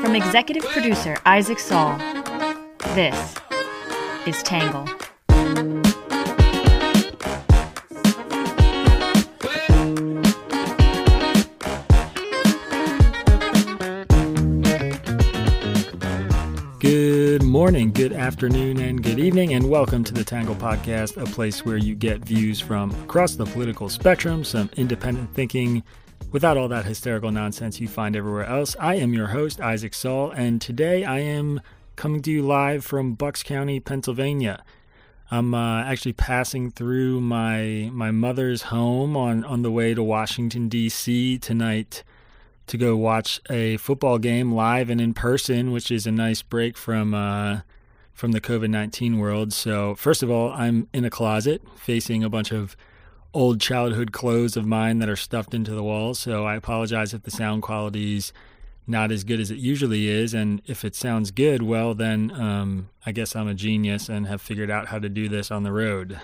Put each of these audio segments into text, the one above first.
From executive producer Isaac Saul, this is Tangle. Good morning, good afternoon, and good evening, and welcome to the Tangle Podcast, a place where you get views from across the political spectrum, some independent thinking, without all that hysterical nonsense you find everywhere else. I am your host, Isaac Saul, and today I am coming to you live from Bucks County, Pennsylvania. I'm uh, actually passing through my my mother's home on, on the way to Washington D.C. tonight to go watch a football game live and in person, which is a nice break from uh, from the COVID nineteen world. So first of all, I'm in a closet facing a bunch of old childhood clothes of mine that are stuffed into the walls. So I apologize if the sound quality's not as good as it usually is. And if it sounds good, well, then um, I guess I'm a genius and have figured out how to do this on the road.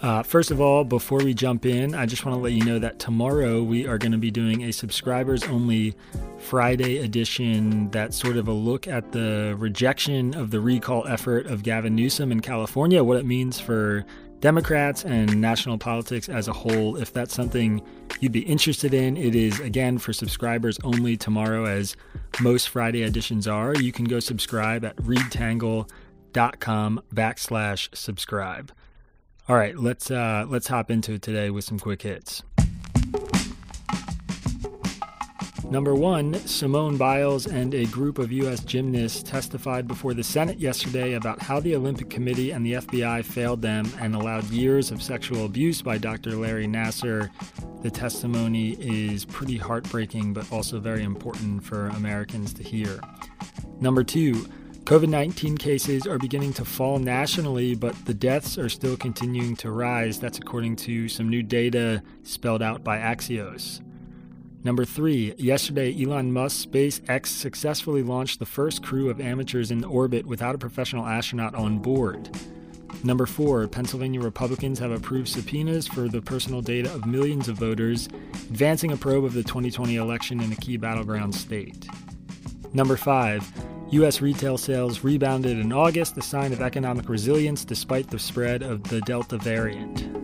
Uh, first of all, before we jump in, I just want to let you know that tomorrow we are going to be doing a subscribers only Friday edition that's sort of a look at the rejection of the recall effort of Gavin Newsom in California, what it means for Democrats and national politics as a whole. If that's something you'd be interested in, it is again for subscribers only tomorrow, as most Friday editions are. You can go subscribe at readtangle.com backslash subscribe. All right, let's uh, let's hop into it today with some quick hits. Number one, Simone Biles and a group of U.S. gymnasts testified before the Senate yesterday about how the Olympic Committee and the FBI failed them and allowed years of sexual abuse by Dr. Larry Nassar. The testimony is pretty heartbreaking, but also very important for Americans to hear. Number two, COVID 19 cases are beginning to fall nationally, but the deaths are still continuing to rise. That's according to some new data spelled out by Axios. Number three, yesterday, Elon Musk's SpaceX successfully launched the first crew of amateurs in orbit without a professional astronaut on board. Number four, Pennsylvania Republicans have approved subpoenas for the personal data of millions of voters, advancing a probe of the 2020 election in a key battleground state. Number five, U.S. retail sales rebounded in August, a sign of economic resilience despite the spread of the Delta variant.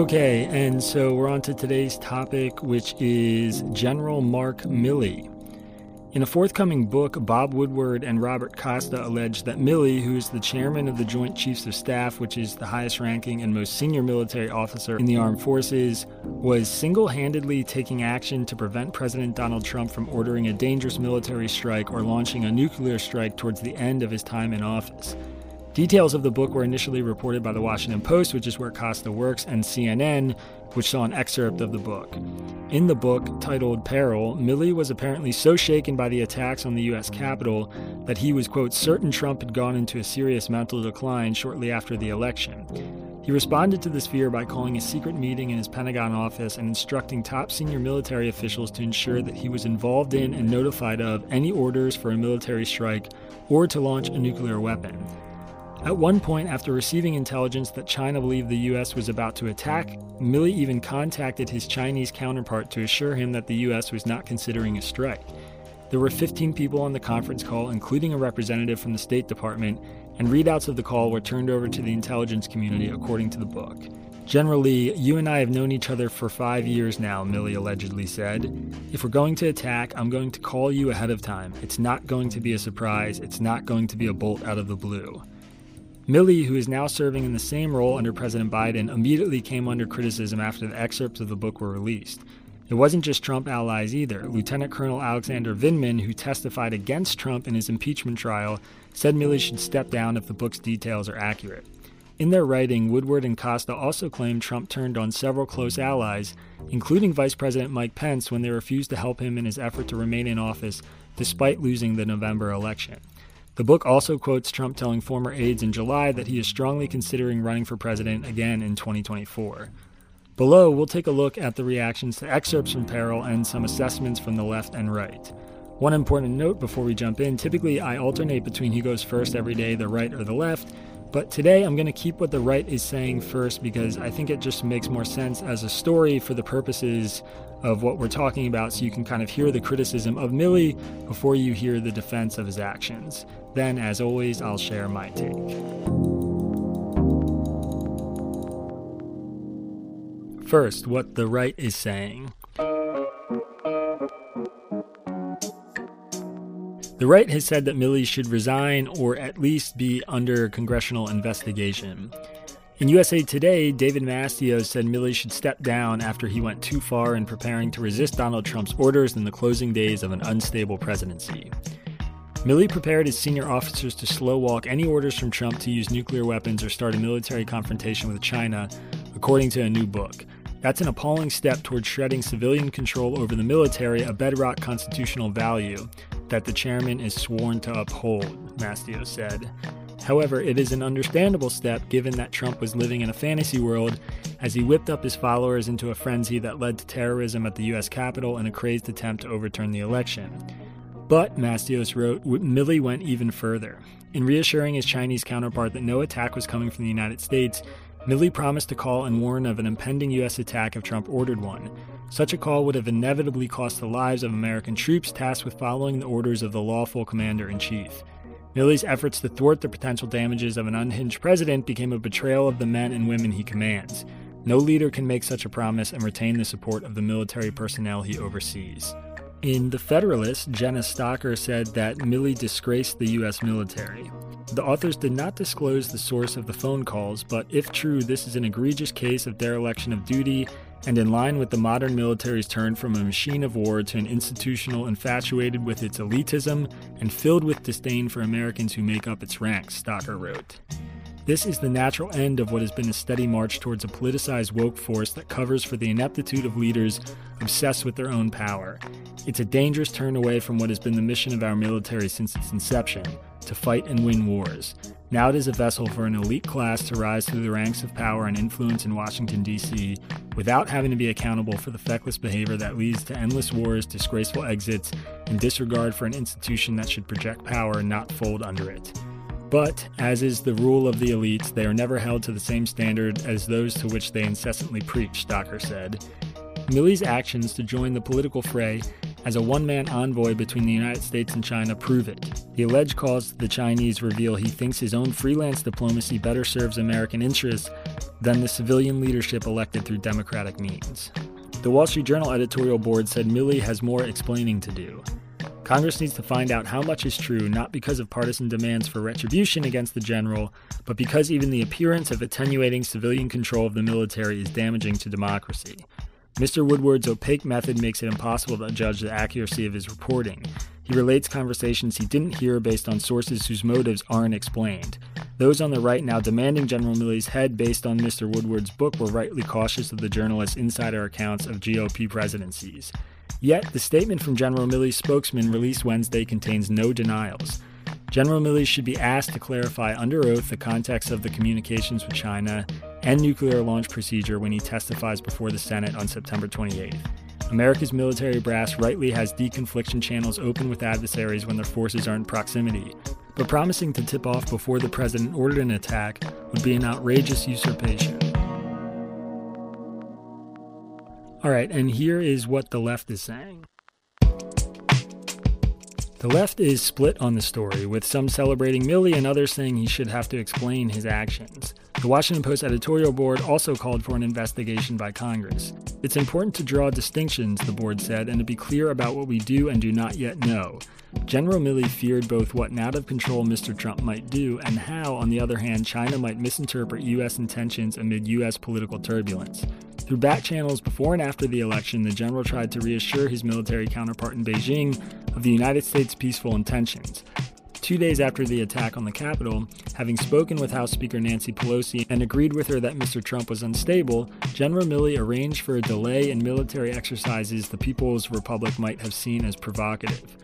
Okay, and so we're on to today's topic, which is General Mark Milley. In a forthcoming book, Bob Woodward and Robert Costa allege that Milley, who is the chairman of the Joint Chiefs of Staff, which is the highest ranking and most senior military officer in the armed forces, was single handedly taking action to prevent President Donald Trump from ordering a dangerous military strike or launching a nuclear strike towards the end of his time in office. Details of the book were initially reported by the Washington Post, which is where Costa works, and CNN, which saw an excerpt of the book. In the book, titled Peril, Milley was apparently so shaken by the attacks on the U.S. Capitol that he was, quote, certain Trump had gone into a serious mental decline shortly after the election. He responded to this fear by calling a secret meeting in his Pentagon office and instructing top senior military officials to ensure that he was involved in and notified of any orders for a military strike or to launch a nuclear weapon. At one point, after receiving intelligence that China believed the U.S. was about to attack, Milley even contacted his Chinese counterpart to assure him that the U.S. was not considering a strike. There were 15 people on the conference call, including a representative from the State Department, and readouts of the call were turned over to the intelligence community, according to the book. General Li, you and I have known each other for five years now, Milley allegedly said. If we're going to attack, I'm going to call you ahead of time. It's not going to be a surprise, it's not going to be a bolt out of the blue. Milley, who is now serving in the same role under President Biden, immediately came under criticism after the excerpts of the book were released. It wasn't just Trump allies either. Lieutenant Colonel Alexander Vindman, who testified against Trump in his impeachment trial, said Milley should step down if the book's details are accurate. In their writing, Woodward and Costa also claimed Trump turned on several close allies, including Vice President Mike Pence, when they refused to help him in his effort to remain in office despite losing the November election. The book also quotes Trump telling former aides in July that he is strongly considering running for president again in 2024. Below, we'll take a look at the reactions to excerpts from Peril and some assessments from the left and right. One important note before we jump in typically, I alternate between who goes first every day, the right or the left. But today I'm going to keep what the right is saying first because I think it just makes more sense as a story for the purposes of what we're talking about so you can kind of hear the criticism of Milley before you hear the defense of his actions. Then, as always, I'll share my take. First, what the right is saying. The right has said that Milley should resign or at least be under congressional investigation. In USA Today, David Mastio said Milley should step down after he went too far in preparing to resist Donald Trump's orders in the closing days of an unstable presidency. Milley prepared his senior officers to slow walk any orders from Trump to use nuclear weapons or start a military confrontation with China, according to a new book. That's an appalling step toward shredding civilian control over the military, a bedrock constitutional value that the chairman is sworn to uphold, Mastio said. However, it is an understandable step given that Trump was living in a fantasy world as he whipped up his followers into a frenzy that led to terrorism at the U.S. Capitol and a crazed attempt to overturn the election. But, Mastios wrote, Milley went even further. In reassuring his Chinese counterpart that no attack was coming from the United States, Milley promised to call and warn of an impending U.S. attack if Trump ordered one. Such a call would have inevitably cost the lives of American troops tasked with following the orders of the lawful commander in chief. Milley's efforts to thwart the potential damages of an unhinged president became a betrayal of the men and women he commands. No leader can make such a promise and retain the support of the military personnel he oversees. In The Federalist, Jenna Stocker said that Milley disgraced the U.S. military. The authors did not disclose the source of the phone calls, but if true, this is an egregious case of dereliction of duty and in line with the modern military's turn from a machine of war to an institutional infatuated with its elitism and filled with disdain for Americans who make up its ranks, Stocker wrote. This is the natural end of what has been a steady march towards a politicized woke force that covers for the ineptitude of leaders obsessed with their own power. It's a dangerous turn away from what has been the mission of our military since its inception to fight and win wars. Now it is a vessel for an elite class to rise through the ranks of power and influence in Washington, D.C., without having to be accountable for the feckless behavior that leads to endless wars, disgraceful exits, and disregard for an institution that should project power, and not fold under it. But, as is the rule of the elites, they are never held to the same standard as those to which they incessantly preach, Stocker said. Milley's actions to join the political fray as a one man envoy between the United States and China prove it. The alleged to the Chinese reveal he thinks his own freelance diplomacy better serves American interests than the civilian leadership elected through democratic means. The Wall Street Journal editorial board said Milley has more explaining to do. Congress needs to find out how much is true, not because of partisan demands for retribution against the general, but because even the appearance of attenuating civilian control of the military is damaging to democracy. Mr. Woodward's opaque method makes it impossible to judge the accuracy of his reporting. He relates conversations he didn't hear based on sources whose motives aren't explained. Those on the right now demanding General Milley's head based on Mr. Woodward's book were rightly cautious of the journalist's insider accounts of GOP presidencies. Yet, the statement from General Milley's spokesman released Wednesday contains no denials. General Milley should be asked to clarify under oath the context of the communications with China and nuclear launch procedure when he testifies before the Senate on September 28th. America's military brass rightly has deconfliction channels open with adversaries when their forces are in proximity, but promising to tip off before the president ordered an attack would be an outrageous usurpation. All right, and here is what the left is saying. The left is split on the story, with some celebrating Milley and others saying he should have to explain his actions. The Washington Post editorial board also called for an investigation by Congress. It's important to draw distinctions, the board said, and to be clear about what we do and do not yet know. General Milley feared both what out of control Mr. Trump might do and how, on the other hand, China might misinterpret U.S. intentions amid U.S. political turbulence. Through back channels before and after the election, the general tried to reassure his military counterpart in Beijing of the United States' peaceful intentions. Two days after the attack on the Capitol, having spoken with House Speaker Nancy Pelosi and agreed with her that Mr. Trump was unstable, General Milley arranged for a delay in military exercises the People's Republic might have seen as provocative.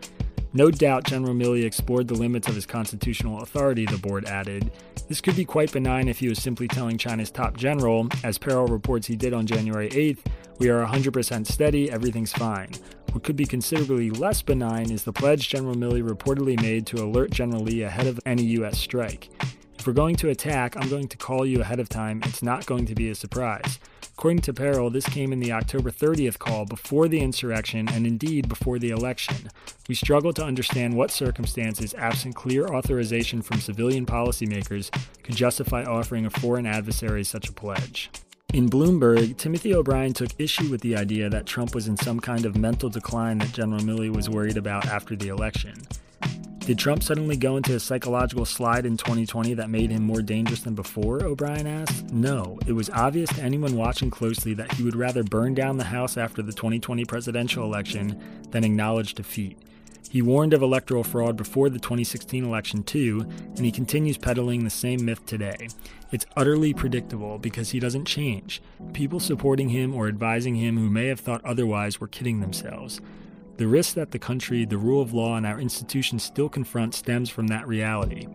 No doubt General Milley explored the limits of his constitutional authority, the board added. This could be quite benign if he was simply telling China's top general, as Peril reports he did on January 8th, we are 100% steady, everything's fine. What could be considerably less benign is the pledge General Milley reportedly made to alert General Li ahead of any U.S. strike. If we're going to attack, I'm going to call you ahead of time. It's not going to be a surprise. According to Peril, this came in the October 30th call before the insurrection and indeed before the election. We struggle to understand what circumstances, absent clear authorization from civilian policymakers, could justify offering a foreign adversary such a pledge. In Bloomberg, Timothy O'Brien took issue with the idea that Trump was in some kind of mental decline that General Milley was worried about after the election. Did Trump suddenly go into a psychological slide in 2020 that made him more dangerous than before? O'Brien asked. No, it was obvious to anyone watching closely that he would rather burn down the House after the 2020 presidential election than acknowledge defeat. He warned of electoral fraud before the 2016 election, too, and he continues peddling the same myth today. It's utterly predictable because he doesn't change. People supporting him or advising him who may have thought otherwise were kidding themselves. The risk that the country, the rule of law, and our institutions still confront stems from that reality.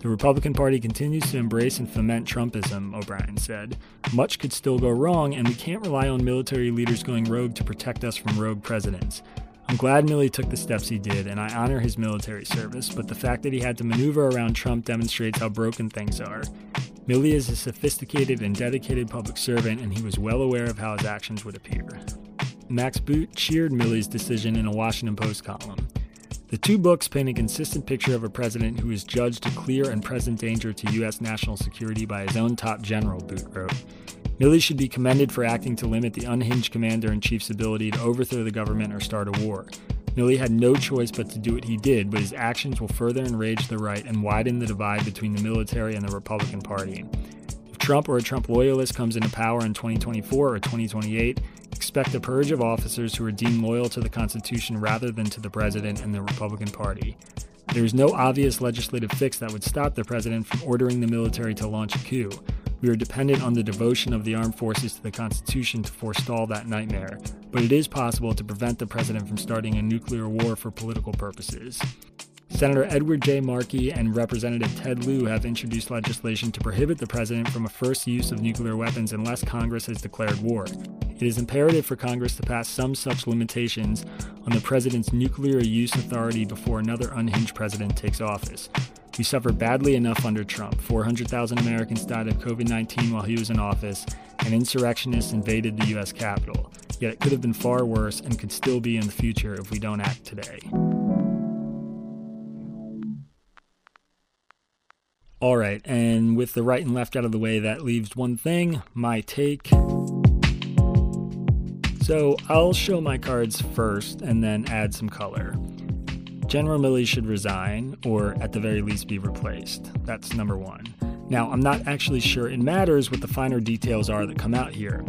The Republican Party continues to embrace and foment Trumpism, O'Brien said. Much could still go wrong, and we can't rely on military leaders going rogue to protect us from rogue presidents. I'm glad Milley took the steps he did, and I honor his military service, but the fact that he had to maneuver around Trump demonstrates how broken things are. Milley is a sophisticated and dedicated public servant, and he was well aware of how his actions would appear. Max Boot cheered Milley's decision in a Washington Post column. The two books paint a consistent picture of a president who is judged a clear and present danger to U.S. national security by his own top general, Boot wrote. Milley should be commended for acting to limit the unhinged commander in chief's ability to overthrow the government or start a war. Milley had no choice but to do what he did, but his actions will further enrage the right and widen the divide between the military and the Republican Party. If Trump or a Trump loyalist comes into power in 2024 or 2028, expect a purge of officers who are deemed loyal to the Constitution rather than to the president and the Republican Party. There is no obvious legislative fix that would stop the president from ordering the military to launch a coup. We are dependent on the devotion of the armed forces to the Constitution to forestall that nightmare, but it is possible to prevent the president from starting a nuclear war for political purposes. Senator Edward J. Markey and Representative Ted Lieu have introduced legislation to prohibit the president from a first use of nuclear weapons unless Congress has declared war. It is imperative for Congress to pass some such limitations on the president's nuclear use authority before another unhinged president takes office. We suffered badly enough under Trump. 400,000 Americans died of COVID 19 while he was in office, and insurrectionists invaded the U.S. Capitol. Yet it could have been far worse and could still be in the future if we don't act today. All right, and with the right and left out of the way, that leaves one thing my take. So I'll show my cards first and then add some color. General Milley should resign, or at the very least be replaced. That's number one. Now, I'm not actually sure it matters what the finer details are that come out here.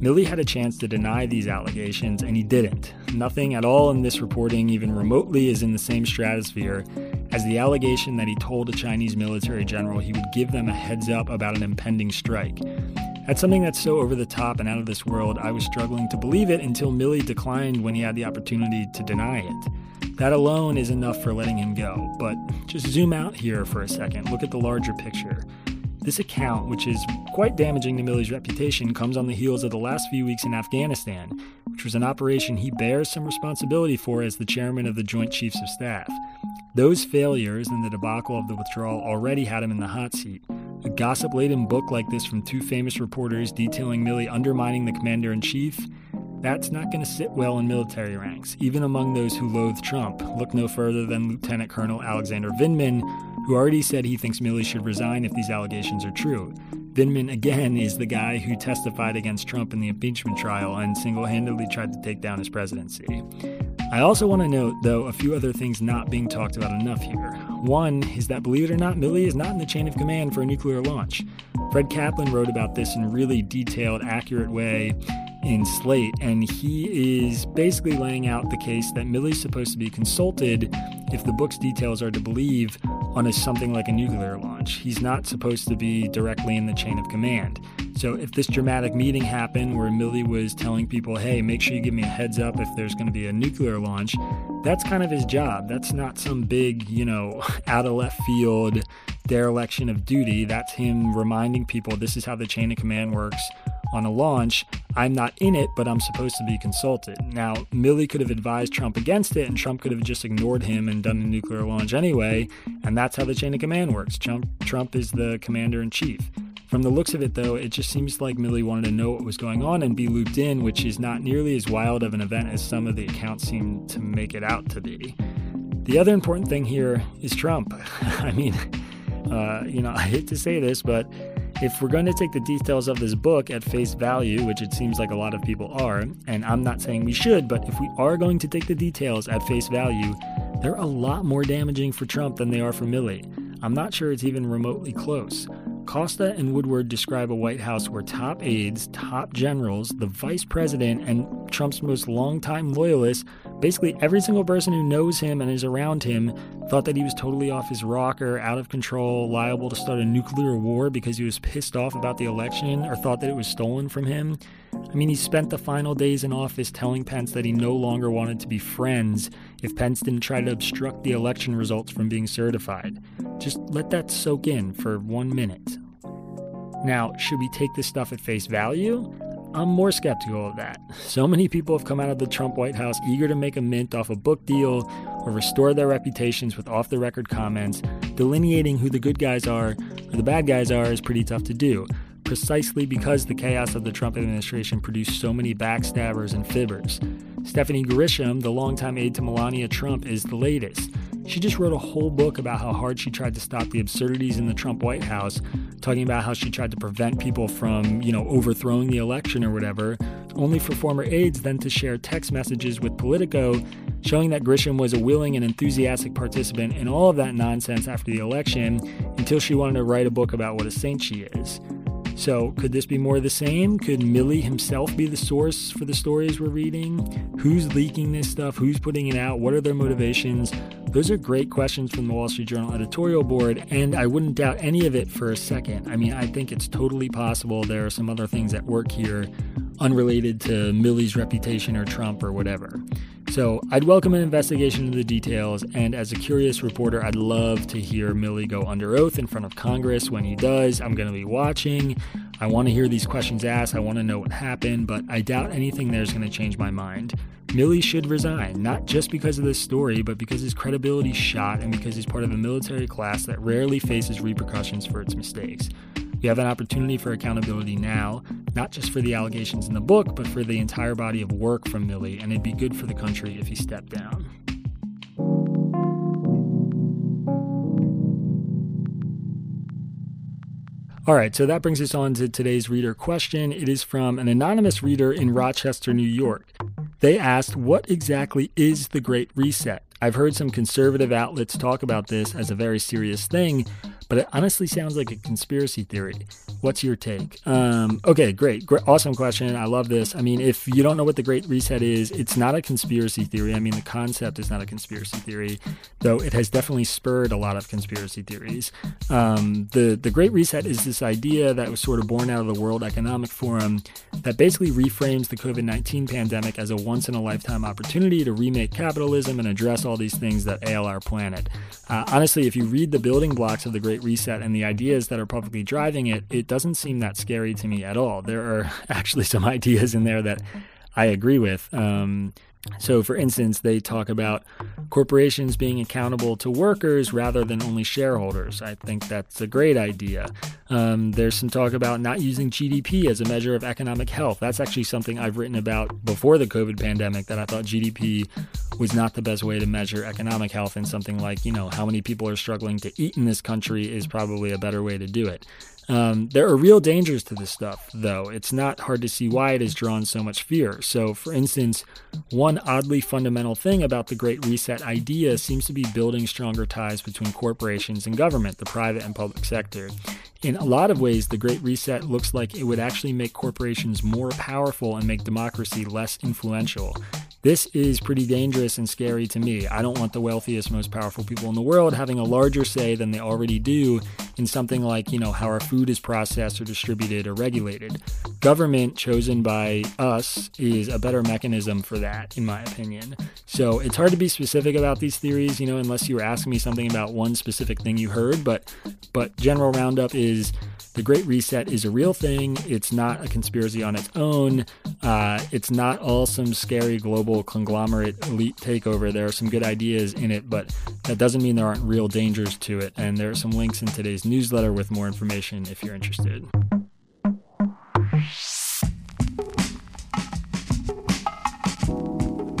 Milley had a chance to deny these allegations, and he didn't. Nothing at all in this reporting, even remotely, is in the same stratosphere as the allegation that he told a Chinese military general he would give them a heads up about an impending strike. That's something that's so over the top and out of this world, I was struggling to believe it until Milley declined when he had the opportunity to deny it. That alone is enough for letting him go. But just zoom out here for a second, look at the larger picture. This account, which is quite damaging to Milley's reputation, comes on the heels of the last few weeks in Afghanistan, which was an operation he bears some responsibility for as the chairman of the Joint Chiefs of Staff. Those failures and the debacle of the withdrawal already had him in the hot seat. A gossip laden book like this from two famous reporters detailing Milley undermining the commander in chief that's not going to sit well in military ranks, even among those who loathe Trump. Look no further than Lieutenant Colonel Alexander Vindman, who already said he thinks Milley should resign if these allegations are true. Vindman, again, is the guy who testified against Trump in the impeachment trial and single handedly tried to take down his presidency. I also want to note, though, a few other things not being talked about enough here. One is that, believe it or not, Milley is not in the chain of command for a nuclear launch. Fred Kaplan wrote about this in a really detailed, accurate way in Slate, and he is basically laying out the case that Milley's supposed to be consulted if the book's details are to believe on a, something like a nuclear launch. He's not supposed to be directly in the chain of command. So if this dramatic meeting happened where Milley was telling people, hey, make sure you give me a heads up if there's going to be a nuclear launch, that's kind of his job. That's not some big, you know, out of left field dereliction of duty. That's him reminding people this is how the chain of command works on a launch. I'm not in it, but I'm supposed to be consulted. Now, Milley could have advised Trump against it, and Trump could have just ignored him and done a nuclear launch anyway. And that's how the chain of command works. Trump, Trump is the commander in chief. From the looks of it, though, it just seems like Milley wanted to know what was going on and be looped in, which is not nearly as wild of an event as some of the accounts seem to make it out to be. The other important thing here is Trump. I mean, uh, you know, I hate to say this, but if we're going to take the details of this book at face value, which it seems like a lot of people are, and I'm not saying we should, but if we are going to take the details at face value, they're a lot more damaging for Trump than they are for Milley. I'm not sure it's even remotely close. Costa and Woodward describe a White House where top aides, top generals, the vice president, and Trump's most longtime loyalists, basically every single person who knows him and is around him, thought that he was totally off his rocker, out of control, liable to start a nuclear war because he was pissed off about the election or thought that it was stolen from him. I mean, he spent the final days in office telling Pence that he no longer wanted to be friends if Pence didn't try to obstruct the election results from being certified. Just let that soak in for one minute. Now, should we take this stuff at face value? I'm more skeptical of that. So many people have come out of the Trump White House eager to make a mint off a book deal or restore their reputations with off the record comments. Delineating who the good guys are or the bad guys are is pretty tough to do, precisely because the chaos of the Trump administration produced so many backstabbers and fibbers. Stephanie Grisham, the longtime aide to Melania Trump, is the latest. She just wrote a whole book about how hard she tried to stop the absurdities in the Trump White House, talking about how she tried to prevent people from, you know, overthrowing the election or whatever, only for former aides then to share text messages with Politico showing that Grisham was a willing and enthusiastic participant in all of that nonsense after the election until she wanted to write a book about what a saint she is. So, could this be more of the same? Could Milley himself be the source for the stories we're reading? Who's leaking this stuff? Who's putting it out? What are their motivations? Those are great questions from the Wall Street Journal editorial board, and I wouldn't doubt any of it for a second. I mean, I think it's totally possible there are some other things at work here unrelated to Milley's reputation or Trump or whatever. So I'd welcome an investigation into the details, and as a curious reporter, I'd love to hear Milley go under oath in front of Congress. When he does, I'm going to be watching. I want to hear these questions asked. I want to know what happened, but I doubt anything there is going to change my mind. Milley should resign, not just because of this story, but because his credibility shot and because he's part of a military class that rarely faces repercussions for its mistakes. We have an opportunity for accountability now, not just for the allegations in the book, but for the entire body of work from Milley, and it'd be good for the country if he stepped down. All right, so that brings us on to today's reader question. It is from an anonymous reader in Rochester, New York. They asked, What exactly is the Great Reset? I've heard some conservative outlets talk about this as a very serious thing, but it honestly sounds like a conspiracy theory. What's your take? Um, okay, great, great, awesome question. I love this. I mean, if you don't know what the Great Reset is, it's not a conspiracy theory. I mean, the concept is not a conspiracy theory, though it has definitely spurred a lot of conspiracy theories. Um, the the Great Reset is this idea that was sort of born out of the World Economic Forum that basically reframes the COVID nineteen pandemic as a once in a lifetime opportunity to remake capitalism and address all these things that ail our planet. Uh, honestly, if you read the building blocks of the Great Reset and the ideas that are publicly driving it, it doesn't seem that scary to me at all. There are actually some ideas in there that I agree with. Um, so, for instance, they talk about corporations being accountable to workers rather than only shareholders. I think that's a great idea. Um, there's some talk about not using GDP as a measure of economic health. That's actually something I've written about before the COVID pandemic that I thought GDP was not the best way to measure economic health, and something like, you know, how many people are struggling to eat in this country is probably a better way to do it. Um, there are real dangers to this stuff, though. It's not hard to see why it has drawn so much fear. So, for instance, one oddly fundamental thing about the Great Reset idea seems to be building stronger ties between corporations and government, the private and public sector. In a lot of ways, the Great Reset looks like it would actually make corporations more powerful and make democracy less influential. This is pretty dangerous and scary to me. I don't want the wealthiest, most powerful people in the world having a larger say than they already do in something like, you know, how our food is processed or distributed or regulated. Government chosen by us is a better mechanism for that, in my opinion. So it's hard to be specific about these theories, you know, unless you were asking me something about one specific thing you heard, but but general roundup is the Great Reset is a real thing. It's not a conspiracy on its own. Uh, it's not all some scary global conglomerate elite takeover. There are some good ideas in it, but that doesn't mean there aren't real dangers to it. And there are some links in today's newsletter with more information if you're interested.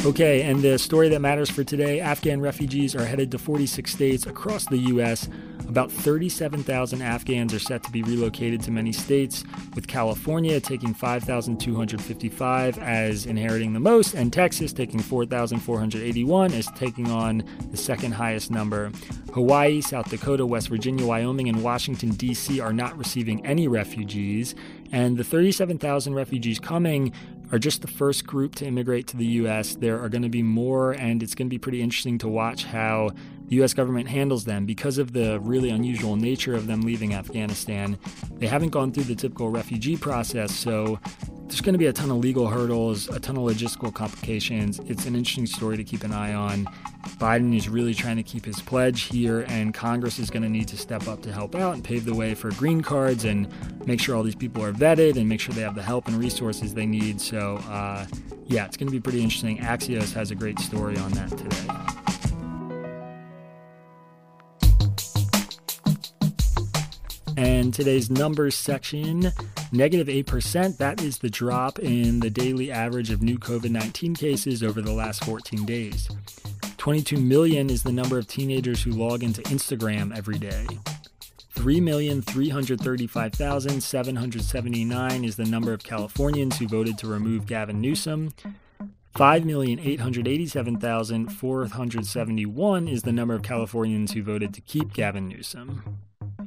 Okay, and the story that matters for today Afghan refugees are headed to 46 states across the U.S. About 37,000 Afghans are set to be relocated to many states, with California taking 5,255 as inheriting the most, and Texas taking 4,481 as taking on the second highest number. Hawaii, South Dakota, West Virginia, Wyoming, and Washington, D.C. are not receiving any refugees, and the 37,000 refugees coming are just the first group to immigrate to the U.S. There are going to be more, and it's going to be pretty interesting to watch how the U.S. government handles them because of the really unusual nature of them leaving Afghanistan. They haven't gone through the typical refugee process, so there's going to be a ton of legal hurdles, a ton of logistical complications. It's an interesting story to keep an eye on. Biden is really trying to keep his pledge here, and Congress is going to need to step up to help out and pave the way for green cards and make sure all these people are vetted and make sure they have the help and resources they need. So, uh, yeah, it's going to be pretty interesting. Axios has a great story on that today. And today's numbers section negative 8%. That is the drop in the daily average of new COVID 19 cases over the last 14 days. 22 million is the number of teenagers who log into Instagram every day. 3,335,779 is the number of Californians who voted to remove Gavin Newsom. 5,887,471 is the number of Californians who voted to keep Gavin Newsom.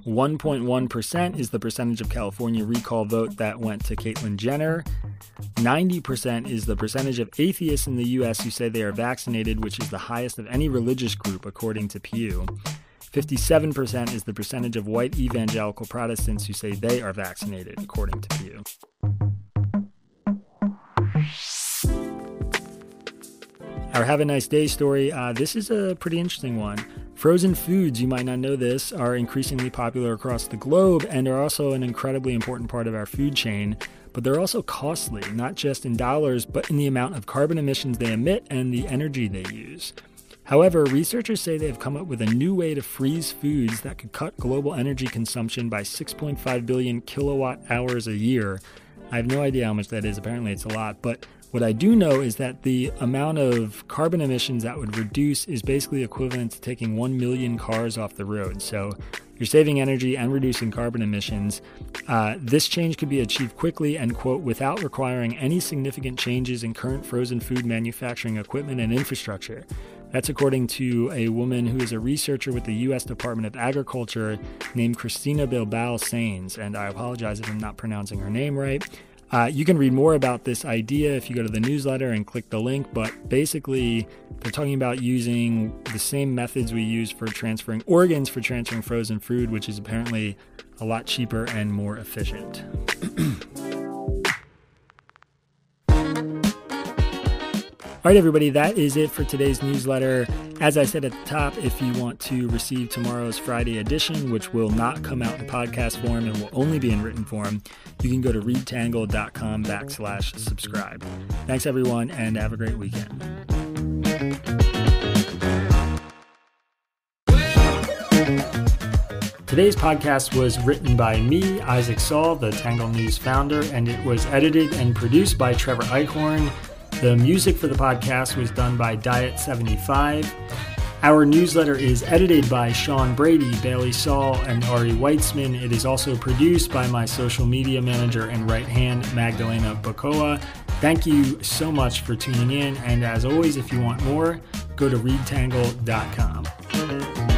1.1% is the percentage of California recall vote that went to Caitlyn Jenner. 90% is the percentage of atheists in the U.S. who say they are vaccinated, which is the highest of any religious group, according to Pew. 57% is the percentage of white evangelical Protestants who say they are vaccinated, according to Pew. Our Have a Nice Day story. Uh, this is a pretty interesting one. Frozen foods, you might not know this, are increasingly popular across the globe and are also an incredibly important part of our food chain. But they're also costly, not just in dollars, but in the amount of carbon emissions they emit and the energy they use. However, researchers say they have come up with a new way to freeze foods that could cut global energy consumption by 6.5 billion kilowatt hours a year. I have no idea how much that is. Apparently, it's a lot. But what I do know is that the amount of carbon emissions that would reduce is basically equivalent to taking 1 million cars off the road. So you're saving energy and reducing carbon emissions. Uh, this change could be achieved quickly and, quote, without requiring any significant changes in current frozen food manufacturing equipment and infrastructure. That's according to a woman who is a researcher with the U.S. Department of Agriculture named Christina Bilbao Sainz. And I apologize if I'm not pronouncing her name right. Uh, you can read more about this idea if you go to the newsletter and click the link, but basically, they're talking about using the same methods we use for transferring organs for transferring frozen food, which is apparently a lot cheaper and more efficient. All right, everybody, that is it for today's newsletter. As I said at the top, if you want to receive tomorrow's Friday edition, which will not come out in podcast form and will only be in written form, you can go to readtangle.com backslash subscribe. Thanks, everyone, and have a great weekend. Today's podcast was written by me, Isaac Saul, the Tangle News founder, and it was edited and produced by Trevor Eichhorn. The music for the podcast was done by Diet75. Our newsletter is edited by Sean Brady, Bailey Saul, and Ari Weitzman. It is also produced by my social media manager and right hand, Magdalena Bokowa. Thank you so much for tuning in. And as always, if you want more, go to readtangle.com.